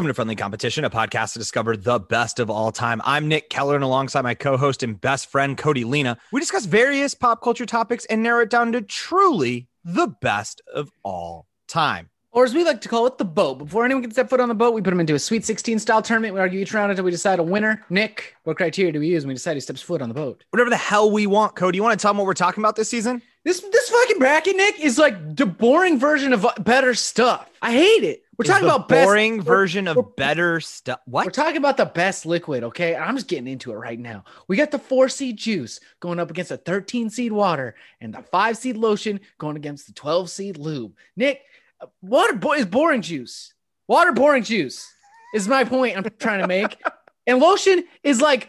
Welcome to Friendly Competition, a podcast to discover the best of all time. I'm Nick Keller, and alongside my co host and best friend, Cody Lena, we discuss various pop culture topics and narrow it down to truly the best of all time. Or as we like to call it, the boat. Before anyone can step foot on the boat, we put them into a Sweet 16 style tournament. We argue each round until we decide a winner. Nick, what criteria do we use when we decide who steps foot on the boat? Whatever the hell we want, Cody. You want to tell them what we're talking about this season? This this fucking bracket, Nick, is like the boring version of better stuff. I hate it. We're talking the about best- boring we're- version of better stuff. What? We're talking about the best liquid, okay? I'm just getting into it right now. We got the four seed juice going up against the 13 seed water, and the five seed lotion going against the 12 seed lube. Nick, uh, water bo- is boring juice. Water boring juice is my point I'm trying to make. and lotion is like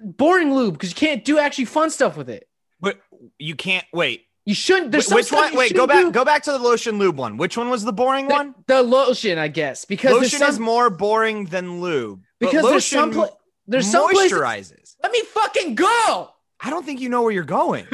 boring lube because you can't do actually fun stuff with it. but you can't wait. You shouldn't. There's Which one? Wait, go back. do. Go back to the lotion lube one. Which one was the boring The- one? The, lotion, I guess, because Lotion some, is more boring than lube. because there's some pla- there's some places. moisturizes. Let me fucking go. I don't think you know where you're going.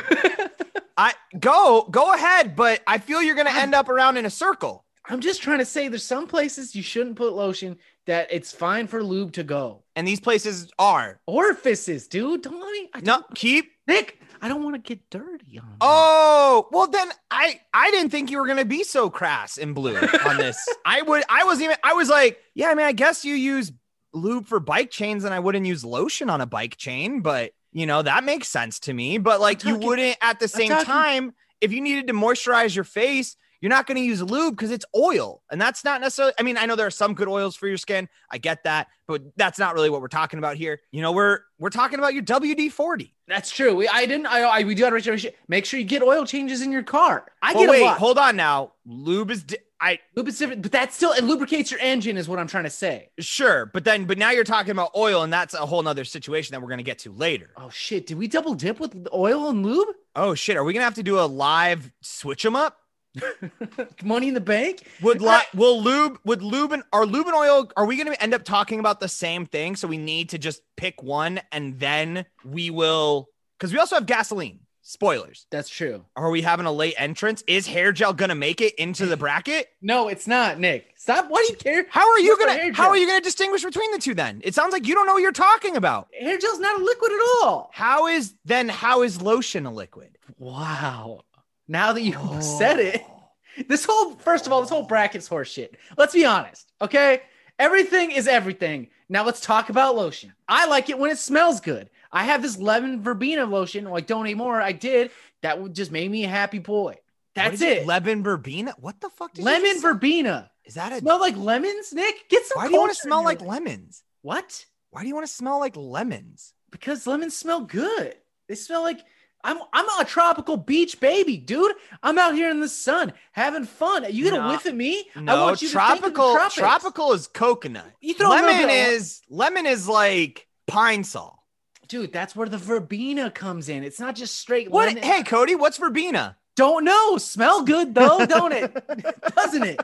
I go go ahead, but I feel you're gonna end up around in a circle. I'm just trying to say there's some places you shouldn't put lotion that it's fine for lube to go. And these places are Orifices, dude. Don't let me. I no keep. Nick, I don't want to get dirty on. Oh well, then I I didn't think you were gonna be so crass and blue on this. I would I wasn't even I was like yeah I mean I guess you use lube for bike chains and I wouldn't use lotion on a bike chain, but you know that makes sense to me. But like you wouldn't at the same talking- time if you needed to moisturize your face. You're not going to use lube because it's oil. And that's not necessarily, I mean, I know there are some good oils for your skin. I get that, but that's not really what we're talking about here. You know, we're we're talking about your WD 40. That's true. We I didn't. I, I we do have to make sure you get oil changes in your car. I Well, get wait, a lot. hold on now. Lube is di- I Lube is different, but that still it lubricates your engine, is what I'm trying to say. Sure, but then but now you're talking about oil, and that's a whole nother situation that we're gonna get to later. Oh shit! Did we double dip with oil and lube? Oh shit, are we gonna have to do a live switch them up? Money in the bank? Would li- will lube would lube and are lube and oil? Are we gonna end up talking about the same thing? So we need to just pick one, and then we will because we also have gasoline. Spoilers. That's true. Are we having a late entrance? Is hair gel gonna make it into the bracket? No, it's not, Nick. Stop. Why do you care? How are you What's gonna how are you gonna distinguish between the two then? It sounds like you don't know what you're talking about. Hair gel's not a liquid at all. How is then how is lotion a liquid? Wow. Now that you said it, oh. this whole first of all, this whole bracket's horseshit. Let's be honest, okay? Everything is everything. Now let's talk about lotion. I like it when it smells good. I have this lemon verbena lotion. Like donate more. I did. That would just make me a happy boy. That's it. Lemon verbena. What the fuck? Lemon verbena. Is that a? Smell like lemons, Nick? Get some. Why do you want to smell like lemons? what? Why do you want to smell like lemons? Because lemons smell good. They smell like I'm I'm a tropical beach baby, dude. I'm out here in the sun having fun. You get No. whiff at me? I No, want you to think tropical. Tropical is coconut. You throw lemon is lemon is like Pine-Sol. dude. That's where the verbena comes in. It's not just straight What? lemon. Hey, Cody, what's verbena? don't know. Smell good though, don't it? Doesn't it?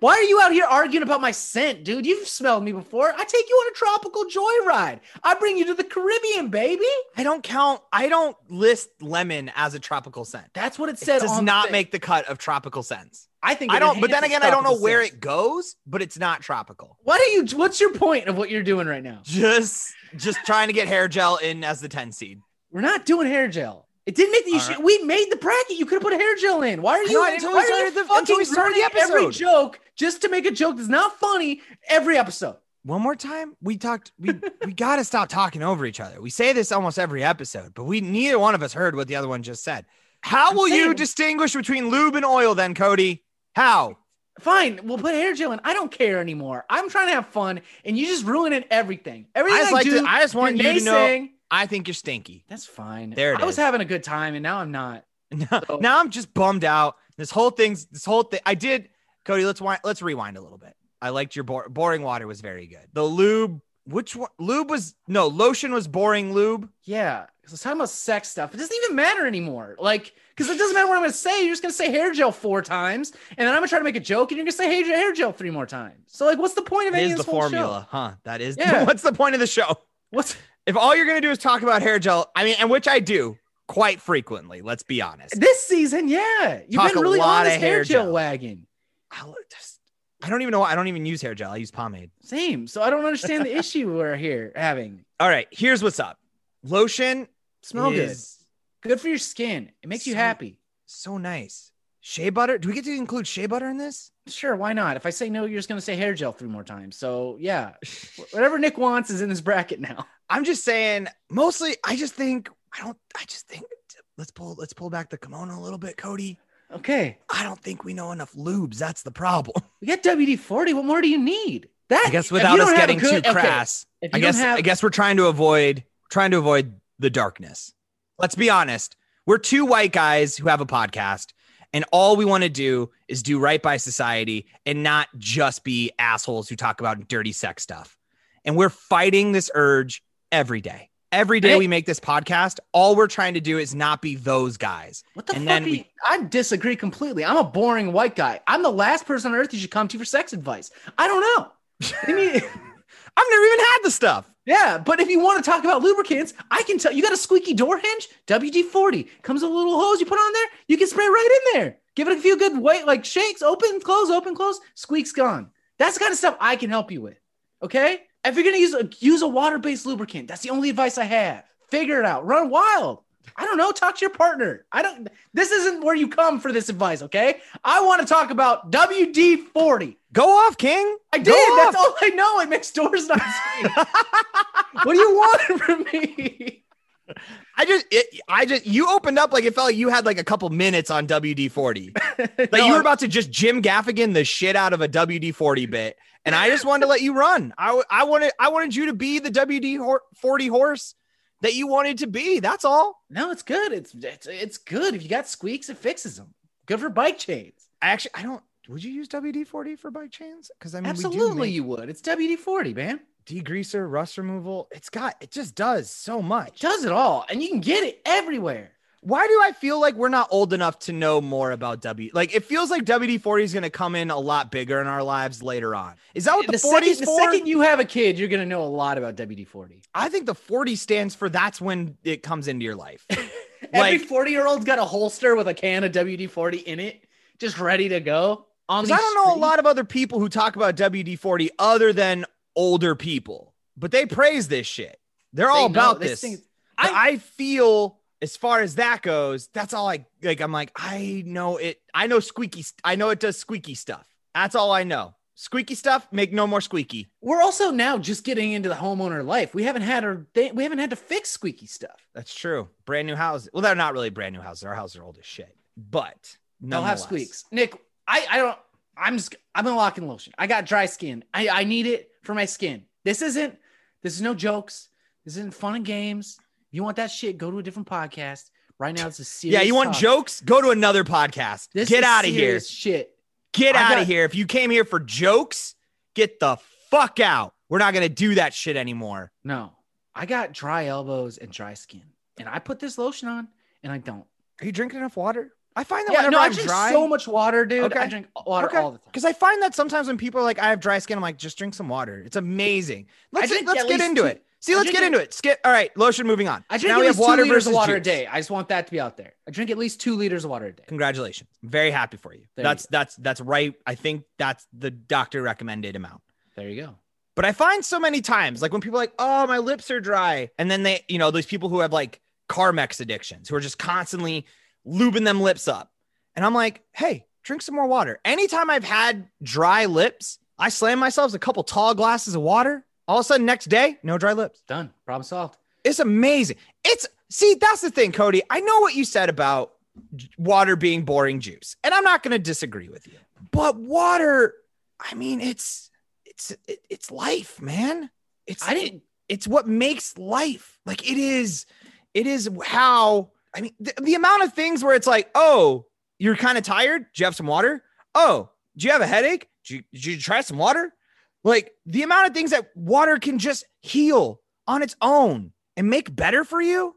Why are you out here arguing about my scent, dude? You've smelled me before. I take you on a tropical joyride. I bring you to the Caribbean, baby. I don't count. I don't list lemon as a tropical scent. That's what it It does on the not thing. make the cut of tropical scents. I think I don't. But then again, I don't know tropical where it goes. But it's not tropical. What are you? What's your point of what you're doing right now? Just, just trying to get hair gel in as the ten seed. We're not doing hair gel. It didn't make the issue. right. We made the bracket. You could have put a hair gel in. Why are you? know, I didn't why are you the- fucking until we started the ruining Every joke just to make a joke that's not funny every episode. One more time, we talked. We we got to stop talking over each other. We say this almost every episode, but we neither one of us heard what the other one just said. How I'm will you distinguish between lube and oil, then, Cody? How? Fine, we'll put hair gel in. I don't care anymore. I'm trying to have fun, and you just ruining everything. Everything I, just like do, to. I just want you to know. I think you're stinky. That's fine. There it I was having a good time, and now I'm not. Now, So- now I'm just bummed out. This whole thing's this whole thing. I did, Cody. Let's wind, let's rewind a little bit. I liked your bor- boring water was very good. The lube, which one? Lube was no lotion was boring lube. Yeah, because it's talking about sex stuff. It doesn't even matter anymore. Like, because it doesn't matter what I'm going to say. You're just going to say hair gel four times, and then I'm going to try to make a joke, and you're going to say hair, hair gel three more times. So, like, what's the point of It any is of the this whole formula, huh? That is. Yeah. What's the point of the show? What's If all you're gonna do is talk about hair gel, I mean, and which I do quite frequently. Let's be honest. this season? Yeah, you've Talk been really on this hair, hair gel, gel. wagon. I'll just- I don't even know. I don't even use hair gel. I use pomade. Same. So I don't understand the issue we're here having. All right, here's what's up. Lotion Smell good. Good for your skin. It makes you happy. so nice. Shea butter. Do we get to include shea butter in this? Sure, why not? If I say no, you're just gonna say hair gel three more times. So yeah, whatever Nick wants is in this bracket now. I'm just saying. Mostly, I just think I don't. I just think let's pull let's pull back the kimono a little bit, Cody. Okay, I don't think we know enough lubes. That's the problem. we got WD forty. What more do you need? That I guess without us don't have a getting good- too crass, if I guess have- I guess we're trying to avoid trying to avoid the darkness. Let's be honest. We're two white guys who have a podcast, and all we want to do is do right by society and not just be assholes who talk about dirty sex stuff. And we're fighting this urge every day. Every day we make this podcast, all we're trying to do is not be those guys. What the And fuck? then are we- I disagree completely. I'm a boring white guy. I'm the last person on earth you should come to for sex advice. I don't know. I mean, I've never even had the stuff. Yeah, but if you want to talk about lubricants, I can tell you got a squeaky door hinge. WD 40 comes with a little hose you put on there. You can spray right in there. Give it a few good weight, like shakes, open, close, open, close. Squeak's gone. That's the kind of stuff I can help you with. Okay. If you're gonna use a use a water-based lubricant, that's the only advice I have. Figure it out. Run wild. I don't know. Talk to your partner. I don't. This isn't where you come for this advice. Okay. I want to talk about WD 40. Go off, King. I Go did. That's off. all I know. It makes doors not what do you want from me? I just, it, I just, you opened up like it felt like you had like a couple minutes on WD 40. Like No, you were about to just Jim Gaffigan the shit out of a WD 40 bit. And I just wanted to let you run. I, I wanted, I wanted you to be the WD 40 horse that you wanted to be. That's all. no, it's good. It's, it's it's good. If you got squeaks, it fixes them. Good for bike chains. I actually, I don't, would you use WD 40 for bike chains? Cause I mean, Absolutely, make you would. It's WD 40, man. degreaser, rust removal. It's got, it just does so much. Does it all, and you can get it everywhere. Why do I feel like we're not old enough to know more about W? Like it feels like WD 40 is going to come in a lot bigger in our lives later on. Is that what the, the 40 second, is the second you have a kid, you're gonna know a lot about WD 40. I think the 40 stands for that's when it comes into your life. Every Like- 40 year old's got a holster with a can of WD 40 in it, just ready to go. On the I don't know a lot of other people who talk about WD 40 other than older people, but they praise this shit. They're all about this. Thing, I, I feel as far as that goes, that's all I like. I'm like, I know it. I know squeaky. I know it does squeaky stuff. That's all I know. Squeaky stuff, make no more squeaky. we're also now just getting into the homeowner life. We haven't had our th- we haven't had to fix squeaky stuff. That's true. Brand new houses. Well, they're not really brand new houses. Our houses are old as shit. But They'll have squeaks. Nick, I, I don't I'm just I'm gonna lock in lotion. I got dry skin. I, I need it for my skin. This isn't this is no jokes. This isn't fun and games. You want that shit, go to a different podcast. Right now it's a serious Yeah, you want jokes? Go to another podcast. This Get out of here. Shit. Get I out got- of here. If you came here for jokes, get the fuck out. We're not gonna do that shit anymore. No. I got dry elbows and dry skin. And I put this lotion on and I don't. Are you drinking enough water? I find that Yeah, whenever no, I I'm drink dry, so much water, dude. Okay. I drink water Okay. all the time. Because I find that sometimes when people are like, I have dry skin, I'm like, just drink some water. It's amazing. Let's, let's get into two- it. See, let's get into it. Skip. All right, lotion. Moving on. I drink now at we have least water two liters of water a day. I just want that to be out there. I drink at least two liters of water a day. Congratulations. I'm very happy for you. There you that's that's that's right. I think that's the doctor recommended amount. There you go. But I find so many times, like when people are like, oh, my lips are dry. And then they, you know, those people who have like Carmex addictions who are just constantly lubing them lips up. And I'm like, hey, drink some more water. Anytime I've had dry lips, I slam myself a couple tall glasses of water. All of a sudden, next day, no dry lips. Done. Problem solved. It's amazing. It's see, that's the thing, Cody. I know what you said about water being boring juice, and I'm not going to disagree with you. But water, I mean, it's it's it, it's life, man. It's I didn't. it's what makes life. Like it is, it is how. I mean, the, the amount of things where it's like, oh, you're kind of tired. Do you have some water? Oh, do you have a headache? Did you, did you try some water? Like the amount of things that water can just heal on its own and make better for you.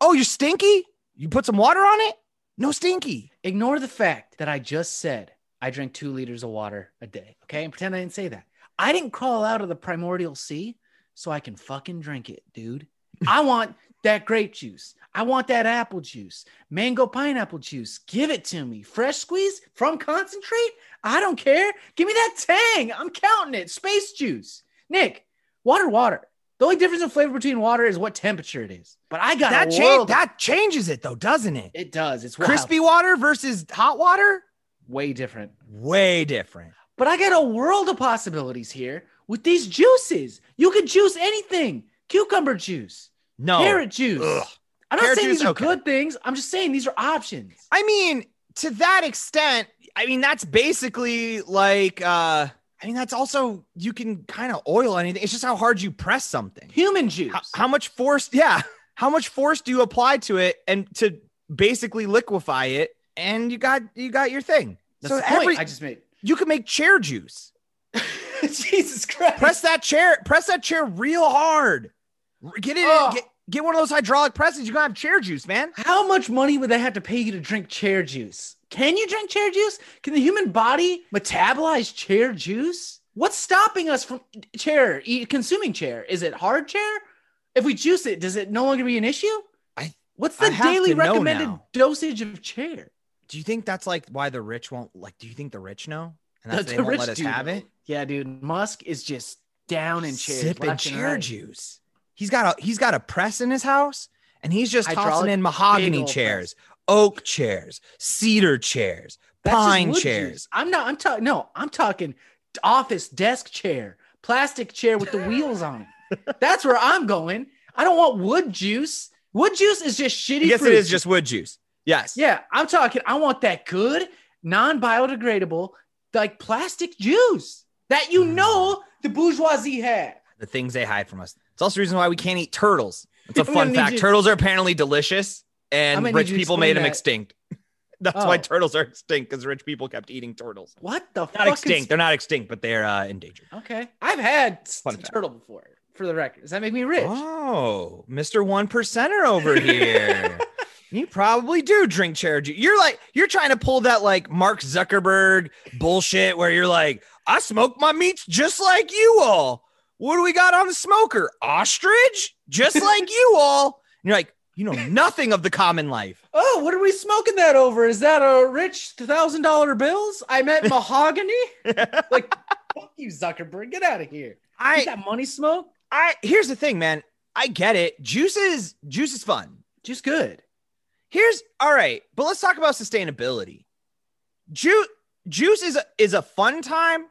Oh, you're stinky? You put some water on it? No stinky. Ignore the fact that I just said I drink two liters of water a day. Okay. And pretend I didn't say that. I didn't crawl out of the primordial sea so I can fucking drink it, dude. I want that grape juice. I want that apple juice, mango pineapple juice. Give it to me. Fresh squeeze from concentrate. I don't care. Give me that tang. I'm counting it. Space juice. Nick, water, water. The only difference in flavor between water is what temperature it is. But I got that change that changes it though, doesn't it? it does. It's wild. Crispy water versus hot water, way different. way different. But I got a world of possibilities here with these juices. You could juice anything. Cucumber juice, No, carrot juice. Ugh. I'm not Carrot saying juice, these are okay. good things. I'm just saying these are options. I mean, to that extent, I mean that's basically like uh I mean that's also you can kind of oil anything. It's just how hard you press something. Human juice. How, how much force, yeah, how much force do you apply to it and to basically liquefy it and you got you got your thing. That's so the point every I just made. you can make chair juice. Jesus Christ. Press that chair, press that chair real hard. Get it Ugh. get get one of those hydraulic presses. You're gonna have chair juice, man. How much money would they have to pay you to drink chair juice? Can you drink chair juice? Can the human body metabolize chair juice? What's stopping us from chair consuming chair? Is it hard chair? If we juice it, does it no longer be an issue? I- What's the have daily recommended dosage of chair? Do you think that's like why the rich won't like? Do you think the rich know? And that's The- they the won't let us do have it. Yeah, dude. Musk is just down in chairs, sipping chair right. juice. He's got a he's got a press in his house, and he's just Hydraulic tossing in mahogany chairs, oak chairs, cedar chairs, That's pine chairs. I'm not. I'm talking. No, I'm talking office desk chair, plastic chair with the wheels on it. That's where I'm going. I don't want wood juice. Wood juice is just shitty. Yes, it is just wood juice. Yes. Yeah, I'm talking. I want that good, non-biodegradable, like plastic juice that you Mm. know the bourgeoisie have. The things they hide from us. It's also the reason why we can't eat turtles. It's a fun fact. you- Turtles are apparently delicious, and rich people made them that. extinct. That's why Oh. turtles are extinct because rich people kept eating turtles. What the Not fuck? extinct. Is... They're not extinct, but they're uh, endangered. Okay, I've had Fun fact. turtle before. For the record, does that make me rich? Oh, Mr. One Percenter over here. you probably do drink chair juice. You're like, you're trying to pull that like Mark Zuckerberg bullshit where you're like, I smoke my meats just like you all. What do we got on the smoker? Ostrich? Just like you all. And you're like, you know nothing of the common life. Oh, what are we smoking that over? Is that a rich thousand dollar bills? I meant mahogany. like, fuck you, Zuckerberg. Get out of here. I, that money smoke? I, here's the thing, man. I get it. Juice is, juice is fun. Juice good. Here's all right, but let's talk about sustainability. Juice juice is a, is a fun time,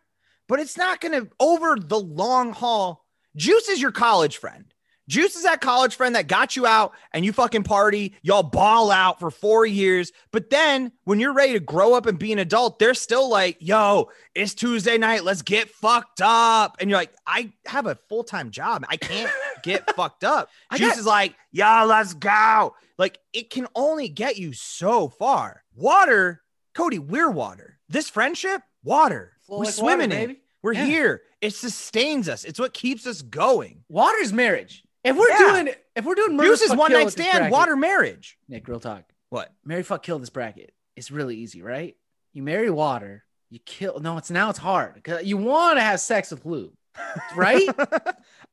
but it's not going to over the long haul. Juice is your college friend. Juice is that college friend that got you out and you fucking party, y'all ball out for 4 years, but then when you're ready to grow up and be an adult, they're still like, "Yo, it's Tuesday night, let's get fucked up." And you're like, "I have a full-time job. I can't get fucked up." Juice got- is like, "Yo, let's go." Like it can only get you so far. Water, Cody, we're water. This friendship, water. Flow we're like swimming water, in. baby. We're Yeah. here. It sustains us. It's what keeps us going. Water's marriage. If we're Yeah. doing, if we're doing murder, Juice is one night stand, bracket- water marriage. Nick, real talk. What? Marry, fuck, kill this bracket. It's really easy, right? You marry water. You kill. No, it's now it's hard because you want to have sex with lube, right?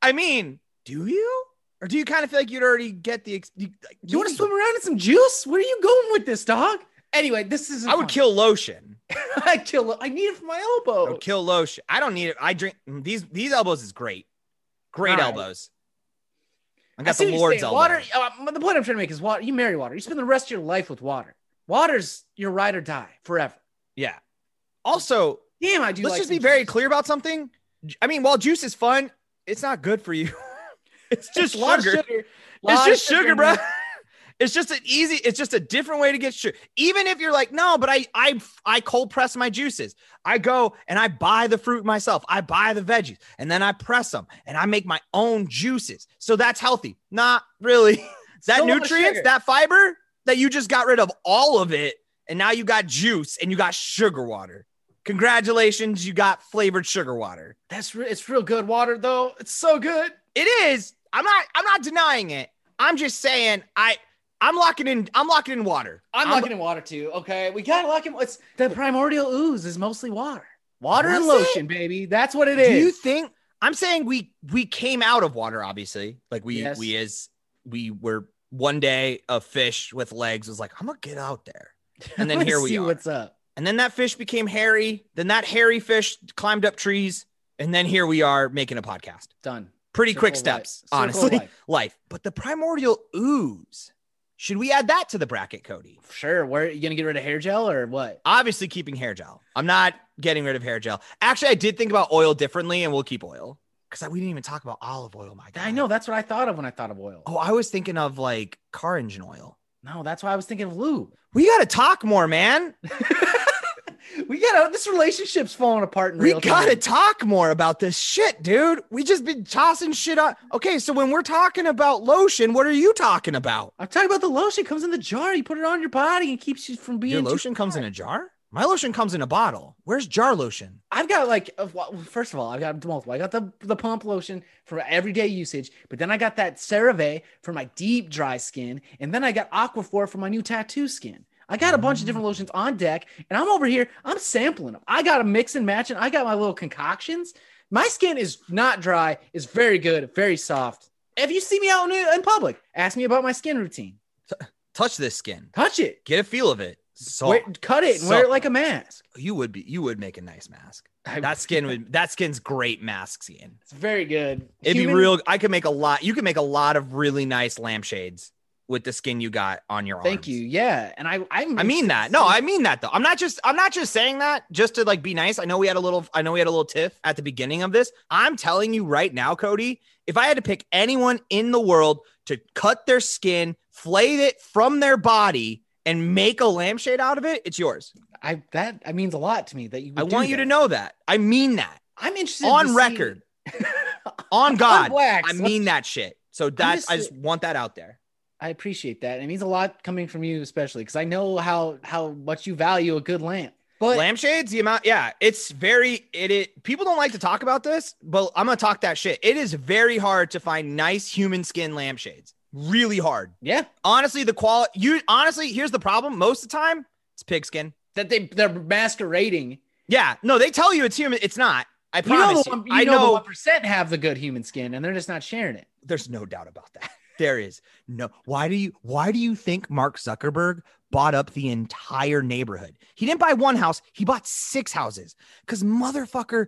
I mean, do you? Or do you kind of feel like you'd already get the? ex- You, you want to swim around in some juice? Where are you going with this, dog? Anyway, this is. I would kill lotion. I kill. I need it for my I elbow. would kill lotion. I don't need it. I drink these. These elbows is great. Great right. elbows. I I got see the Lord's elbow. Water. Uh, the point I'm trying to make is water. You marry water. You spend the rest of your life with water. Water's your ride or die forever. Yeah. Also, Damn, I do. let's like just be some very clear about something. I mean, while juice is fun, it's not good for you. it's just It's a lot of sugar. sugar. It's just sugar, in bro. It's just an easy. It's just a different way to get sugar. Even if you're like, no, but I, I, I cold press my juices. I go and I buy the fruit myself. I buy the veggies and then I press them and I make my own juices. So that's healthy. Not really. that Still a lot of nutrients, that fiber, that you just got rid of all of it, and now you got juice and you got sugar water. Congratulations, you got flavored sugar water. That's re- it's real good water though. It's so good. It is. I'm not. I'm not denying it. I'm just saying. I. I'm locking in. I'm locking in water. I'm, locking in water too. Okay, we gotta lock in. It's the primordial ooze is mostly water, water and Was it? lotion, baby. That's what it is. Do you think? I'm saying we we came out of water. Obviously, like we Yes. we as we were one day a fish with legs was like, I'm gonna get out there. And then here we are. What's up? And then that fish became hairy. Then that hairy fish climbed up trees. And then here we are making a podcast. Done. Pretty quick Circle life. steps, of honestly. life. Life. But the primordial ooze, should we add that to the bracket, Cody? Sure. Where are you gonna get rid of hair gel or what? Obviously, keeping hair gel. I'm not getting rid of hair gel. Actually, I did think about oil differently, and we'll keep oil because we didn't even talk about olive oil. My God. I know that's what I thought of when I thought of oil. Oh, I was thinking of like car engine oil. No, that's why I was thinking of lube. We got to talk more, man. we got this relationship's falling apart in We real got to time. talk more about this shit, dude. We just been tossing shit on. Okay, so when we're talking about lotion, what are you talking about? I'm talking about the lotion comes in the jar. You put it on your body and keeps you from being Your lotion comes in a jar? My lotion comes in a bottle. Where's jar lotion? I've got like, uh, first of all, I've got multiple. I got the the pump lotion for everyday usage, but then I got that CeraVe for my deep dry skin, and then I got Aquaphor for my new tattoo skin. I got a bunch of different lotions on deck, and I'm over here. I'm sampling them. I got a mix and match, and I got my little concoctions. My skin is not dry. It's very good, very soft. If you see me out in, in public, ask me about my skin routine. Touch this skin. Touch it, Get a feel of it. So wear, cut it, and wear it like a mask. you would be you would make a nice mask. That skin would that skin's great mask skin. It's very good. It'd Human- be real. I could make a lot. You could make a lot of really nice lampshades with the skin you got on your arms. Thank you. Yeah, and I I'm I mean that. No, I mean that though. I'm not just I'm not just saying that just to like be nice. I know we had a little I know we had a little tiff at the beginning of this. I'm telling you right now, Cody, if I had to pick anyone in the world to cut their skin, flay it from their body and make a lampshade out of it, it's yours. I that that means a lot to me that you. I want you to know that. I mean that. I'm interested On to see- record. On God. wax. I mean that shit. So that's just- I just want that out there. I appreciate that. It means a lot coming from you, especially because I know how how much you value a good lamp. But lampshades the amount yeah it's very it, it people don't like to talk about this but i'm gonna talk that shit it is very hard to find nice human skin lampshades really hard yeah, honestly the quality you honestly here's the problem most of the time it's pigskin that they they're masquerading. yeah no they tell you it's human it's not i promise. You know the you, you i know, know the one percent have the good human skin, and they're just not sharing it. there's no doubt about that there is no why do you why do you think mark zuckerberg bought up the entire neighborhood he didn't buy one house he bought six houses because motherfucker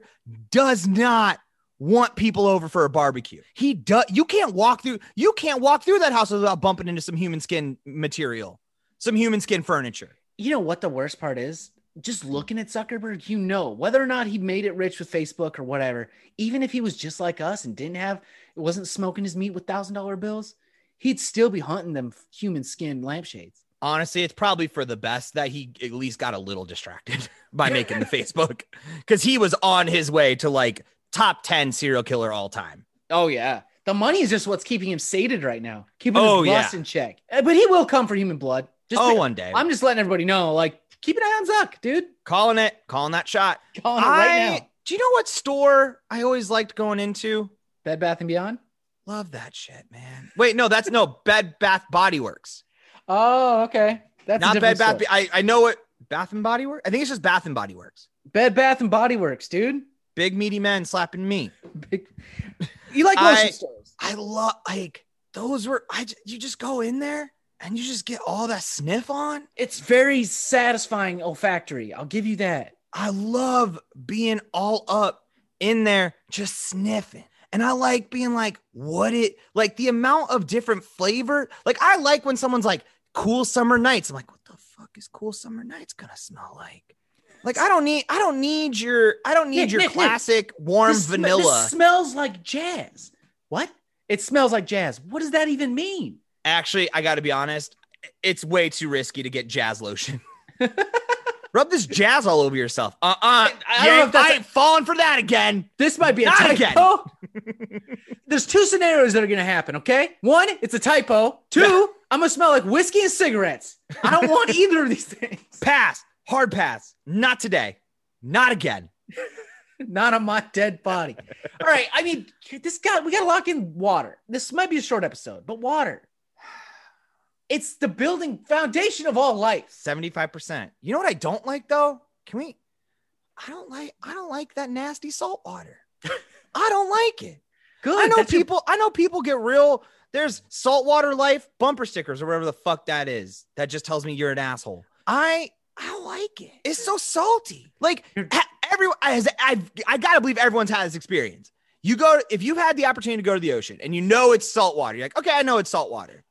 does not want people over for a barbecue he does you can't walk through you can't walk through that house without bumping into some human skin material some human skin furniture You know what the worst part is? Just looking at Zuckerberg, you know whether or not he made it rich with Facebook or whatever. Even if he was just like us and didn't have, wasn't smoking his meat with thousand dollar bills, he'd still be hunting them human skin lampshades. honestly it's probably for the best that he at least got a little distracted by making the facebook because he was on his way to like top 10 serial killer all time Oh yeah. The money is just what's keeping him sated right now, keeping Oh, his lust yeah. in check. Uh, But he will come for human blood. Just oh be- one day I'm just letting everybody know, like, keep an eye on Zuck, dude. calling it calling that shot Calling it right now. do you know what store i always liked going into Bed Bath and Beyond. Love that shit man wait no that's no bed bath body works Oh, okay. That's not bed bath. I, I know what bath and body works i think it's just bath and body works Bed Bath and Body Works, dude. big meaty men slapping me Big- You like I- lotion stores? i love like those were I you just go in there and you just get all that sniff on It's very satisfying olfactory. I'll give you that. I love being all up in there just sniffing. And I like being like, what it like the amount of different flavor. Like, I like when someone's like, cool summer nights. I'm like, what the fuck is cool summer nights gonna smell like? Like, I don't need, I don't need your, I don't need Nick, your Nick, Nick. classic warm This sm- vanilla. This smells like jazz. What? It smells like jazz. What does that even mean? Actually, I gotta be honest, it's way too risky to get jazz lotion. Rub this jazz all over yourself. Uh uh I don't know if that's I a- ain't falling for that again. This might be a Not again. typo. There's two scenarios that are gonna happen. Okay, one, it's a typo. Two, I'm gonna smell like whiskey and cigarettes. I don't want either of these things. Pass. Hard pass. Not today. Not again. Not on my dead body. All right. I mean, this guy, we got to lock in water. This might be a short episode, but water. It's the building foundation of all life. 75%. You know what I don't like though? Can we I don't like I don't like that nasty salt water. I don't like it. Good. I know that's your- people I know people get real There's saltwater life bumper stickers or whatever the fuck that is. That just tells me you're an asshole. I I like it. It's so salty. Like everyone, I, I've I gotta believe everyone's had this experience. You go if you've had the opportunity to go to the ocean and you know it's salt water. You're like, okay, I know it's salt water,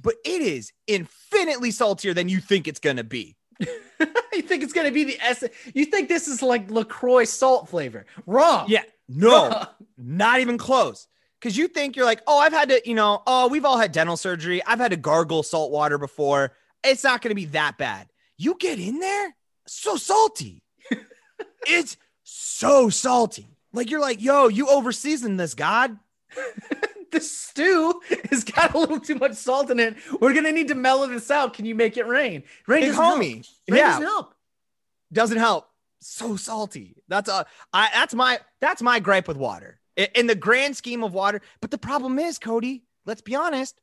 but it is infinitely saltier than you think it's gonna be. you think it's gonna be the essence? You think this is like LaCroix salt flavor? Wrong. Yeah, no, Wrong. not even close. Because you think you're like, oh, I've had to, you know, oh, we've all had dental surgery. I've had to gargle salt water before. It's not going to be that bad. You get in there, so salty. it's so salty. Like you're like, yo, you overseasoned this, God. the stew has got a little too much salt in it. We're gonna need to mellow this out. Can you make it rain? Rain Big doesn't help. Rain Yeah, doesn't help. doesn't help. So salty. That's a I that's my that's my gripe with water. I- In the grand scheme of water, but the problem is, Cody, let's be honest.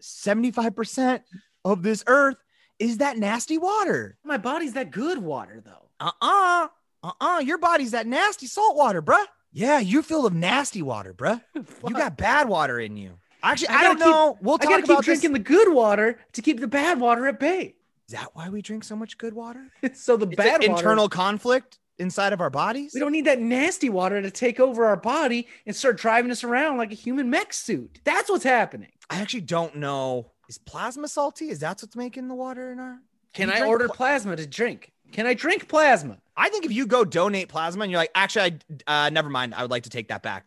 75% of this earth is that nasty water. My body's that good water though. Uh-uh. Uh-uh. Your body's that nasty salt water, bruh. Yeah, you're filled of nasty water, bruh. You got bad water in you. Actually, I I, don't keep- know. We'll I talk gotta keep about this. drinking the good water to keep the bad water at bay. Is that why we drink so much good water? so the It's bad water, internal conflict inside of our bodies. We don't need that nasty water to take over our body and start driving us around like a human mech suit. That's what's happening. I actually don't know. Is plasma salty? Is that what's making the water in our? Can you I order pla- plasma to drink? Can I drink plasma? I think if you go donate plasma and you're like, actually, I uh, never mind. I would like to take that back.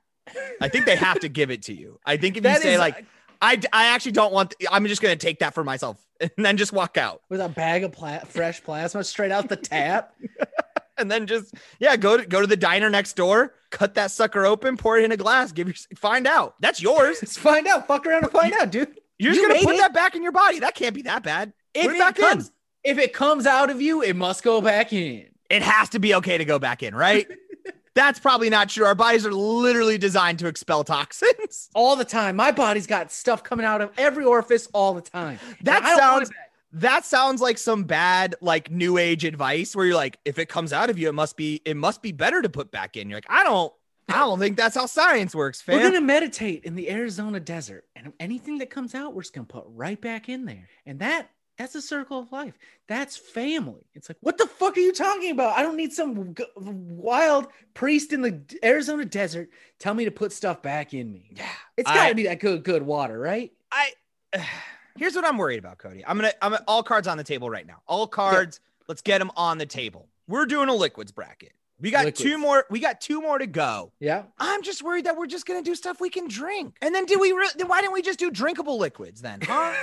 I think they have to give it to you. I think if you say is- like, I, I actually don't want. I'm just gonna take that for myself and then just walk out with a bag of pla- fresh plasma straight out the tap. and then just yeah, go to go to the diner next door, cut that sucker open, pour it in a glass, give your find out. That's yours. Let's find out. Fuck around and find out, dude. You're just You gonna put it. that back in your body. That can't be that bad. If Put it it, back in. comes, if it comes out of you, it must go back in. It has to be okay to go back in, right? That's probably not true. Our bodies are literally designed to expel toxins. all the time. My body's got stuff coming out of every orifice all the time. That And I don't want sounds-. That sounds like some bad like new age advice where you're like, if it comes out of you, it must be it must be better to put back in. You're like, I don't I don't think that's how science works, fam. We're gonna meditate in the Arizona desert, and anything that comes out, we're just gonna put right back in there. And that that's a circle of life. That's family. It's like, what the fuck are you talking about? I don't need some wild priest in the Arizona desert tell me to put stuff back in me. yeah. It's got to be that good, good water, right? I here's what I'm worried about, Cody. I'm gonna I'm all cards on the table right now. All cards, let's get them on the table. We're doing a liquids bracket. We got Liquids. two more. We got two more to go. Yeah. I'm just worried that we're just gonna do stuff we can drink. And then do we? Re- then why didn't we just do drinkable liquids then? Huh?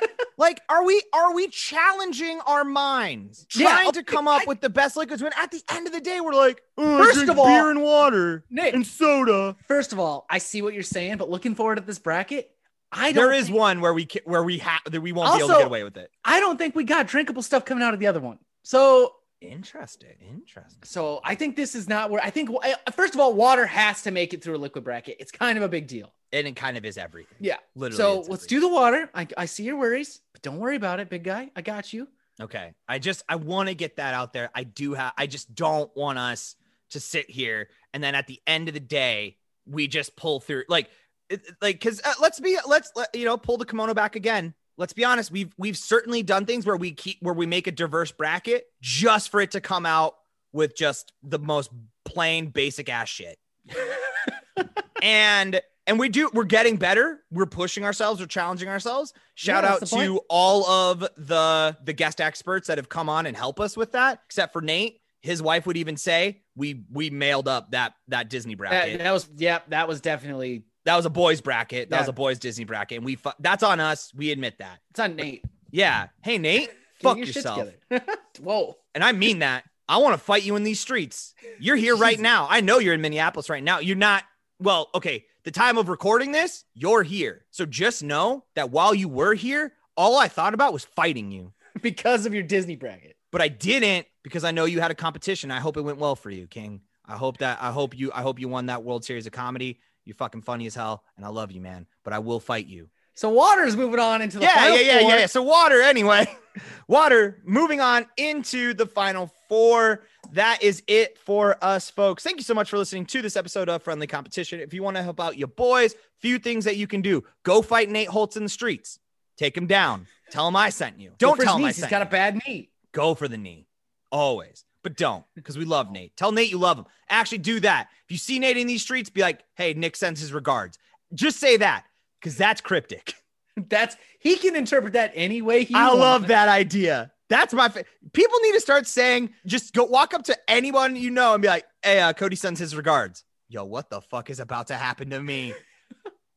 like, are we are we challenging our minds, Yeah, trying okay, to come up I- with the best liquids? When at the end of the day, we're like, oh, First of all- beer and water Nick, and soda. first of all, I see what you're saying, but looking forward at this bracket, I don't There is think- one where we where we have that we won't be able to get away with it. I don't think we got drinkable stuff coming out of the other one. So Interesting. Interesting. So I think this is not where I think. First of all, water has to make it through a liquid bracket. It's kind of a big deal. And it kind of is everything. Yeah. Literally. so let's everything. do the water. I, I see your worries, but don't worry about it, big guy. I got you. Okay. I just I want to get that out there. I do have I just don't want us to sit here and then at the end of the day we just pull through like it, like cuz uh, let's be let's let, you know pull the kimono back again. Let's be honest, we've we've certainly done things where we keep where we make a diverse bracket just for it to come out with just the most plain basic ass shit. and and we do we're getting better we're pushing ourselves we're challenging ourselves shout Yeah, out to point. all of the the guest experts that have come on and help us with that except for nate his wife would even say we we mailed up that that disney bracket that was yeah. That was definitely. that was a boys bracket that was a boys disney bracket and we fu- that's on us we admit that It's on Nate. yeah hey nate fuck your yourself. Whoa. and I mean that. I want to fight you in these streets. You're here right now. I know you're in Minneapolis right now. You're not, well, okay. The time of recording this, you're here. So just know that while you were here, all I thought about was fighting you. Because of your Disney bracket. But I didn't because I know you had a competition. I hope it went well for you, King. I hope that I hope you I hope you won that World Series of comedy. You're fucking funny as hell and I love you, man. But I will fight you. So Water's moving on into the yeah, final yeah, yeah, four. yeah, yeah. So water, anyway. water moving on into the final four. That is it for us, folks. Thank you so much for listening to this episode of Friendly Competition. If you want to help out your boys, few things that you can do. Go fight Nate Holtz in the streets. Take him down. Tell him I sent you. Don't tell him I knees. He's sent got you. a bad knee. Go for the knee. Always. But don't, because we love Nate. Tell Nate you love him. Actually, do that. If you see Nate in these streets, be like, hey, Nick sends his regards. Just say that, because that's cryptic. That's he can interpret that any way he I wants. love that idea. That's my fa- people need to start saying just go walk up to anyone you know and be like, "Hey, uh, Cody sends his regards." Yo, what the fuck is about to happen to me?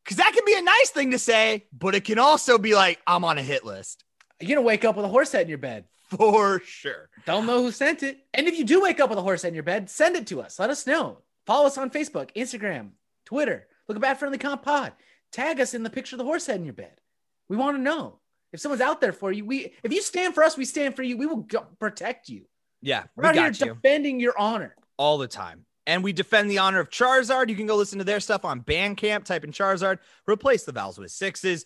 Because that can be a nice thing to say, but it can also be like, "I'm on a hit list You're gonna wake up with a horse head in your bed. for sure." Don't know who sent it. And if you do wake up with a horse head in your bed, send it to us. Let us know. Follow us on Facebook, Instagram, Twitter. Look at Bad Friendly Comp Pod. Tag us in the picture of the horse head in your bed. We want to know if someone's out there for you. We, if you stand for us, we stand for you. We will go- protect you. Yeah, we We're out here you defending your honor. all the time. And we defend the honor of Charizard. You can go listen to their stuff on Bandcamp. Type in Charizard, replace the vowels with sixes.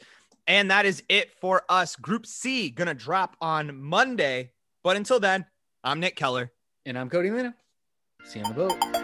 And that is it for us. Group C gonna drop on Monday. But until then, I'm Nick Keller. And I'm Cody Lena. See you on the boat.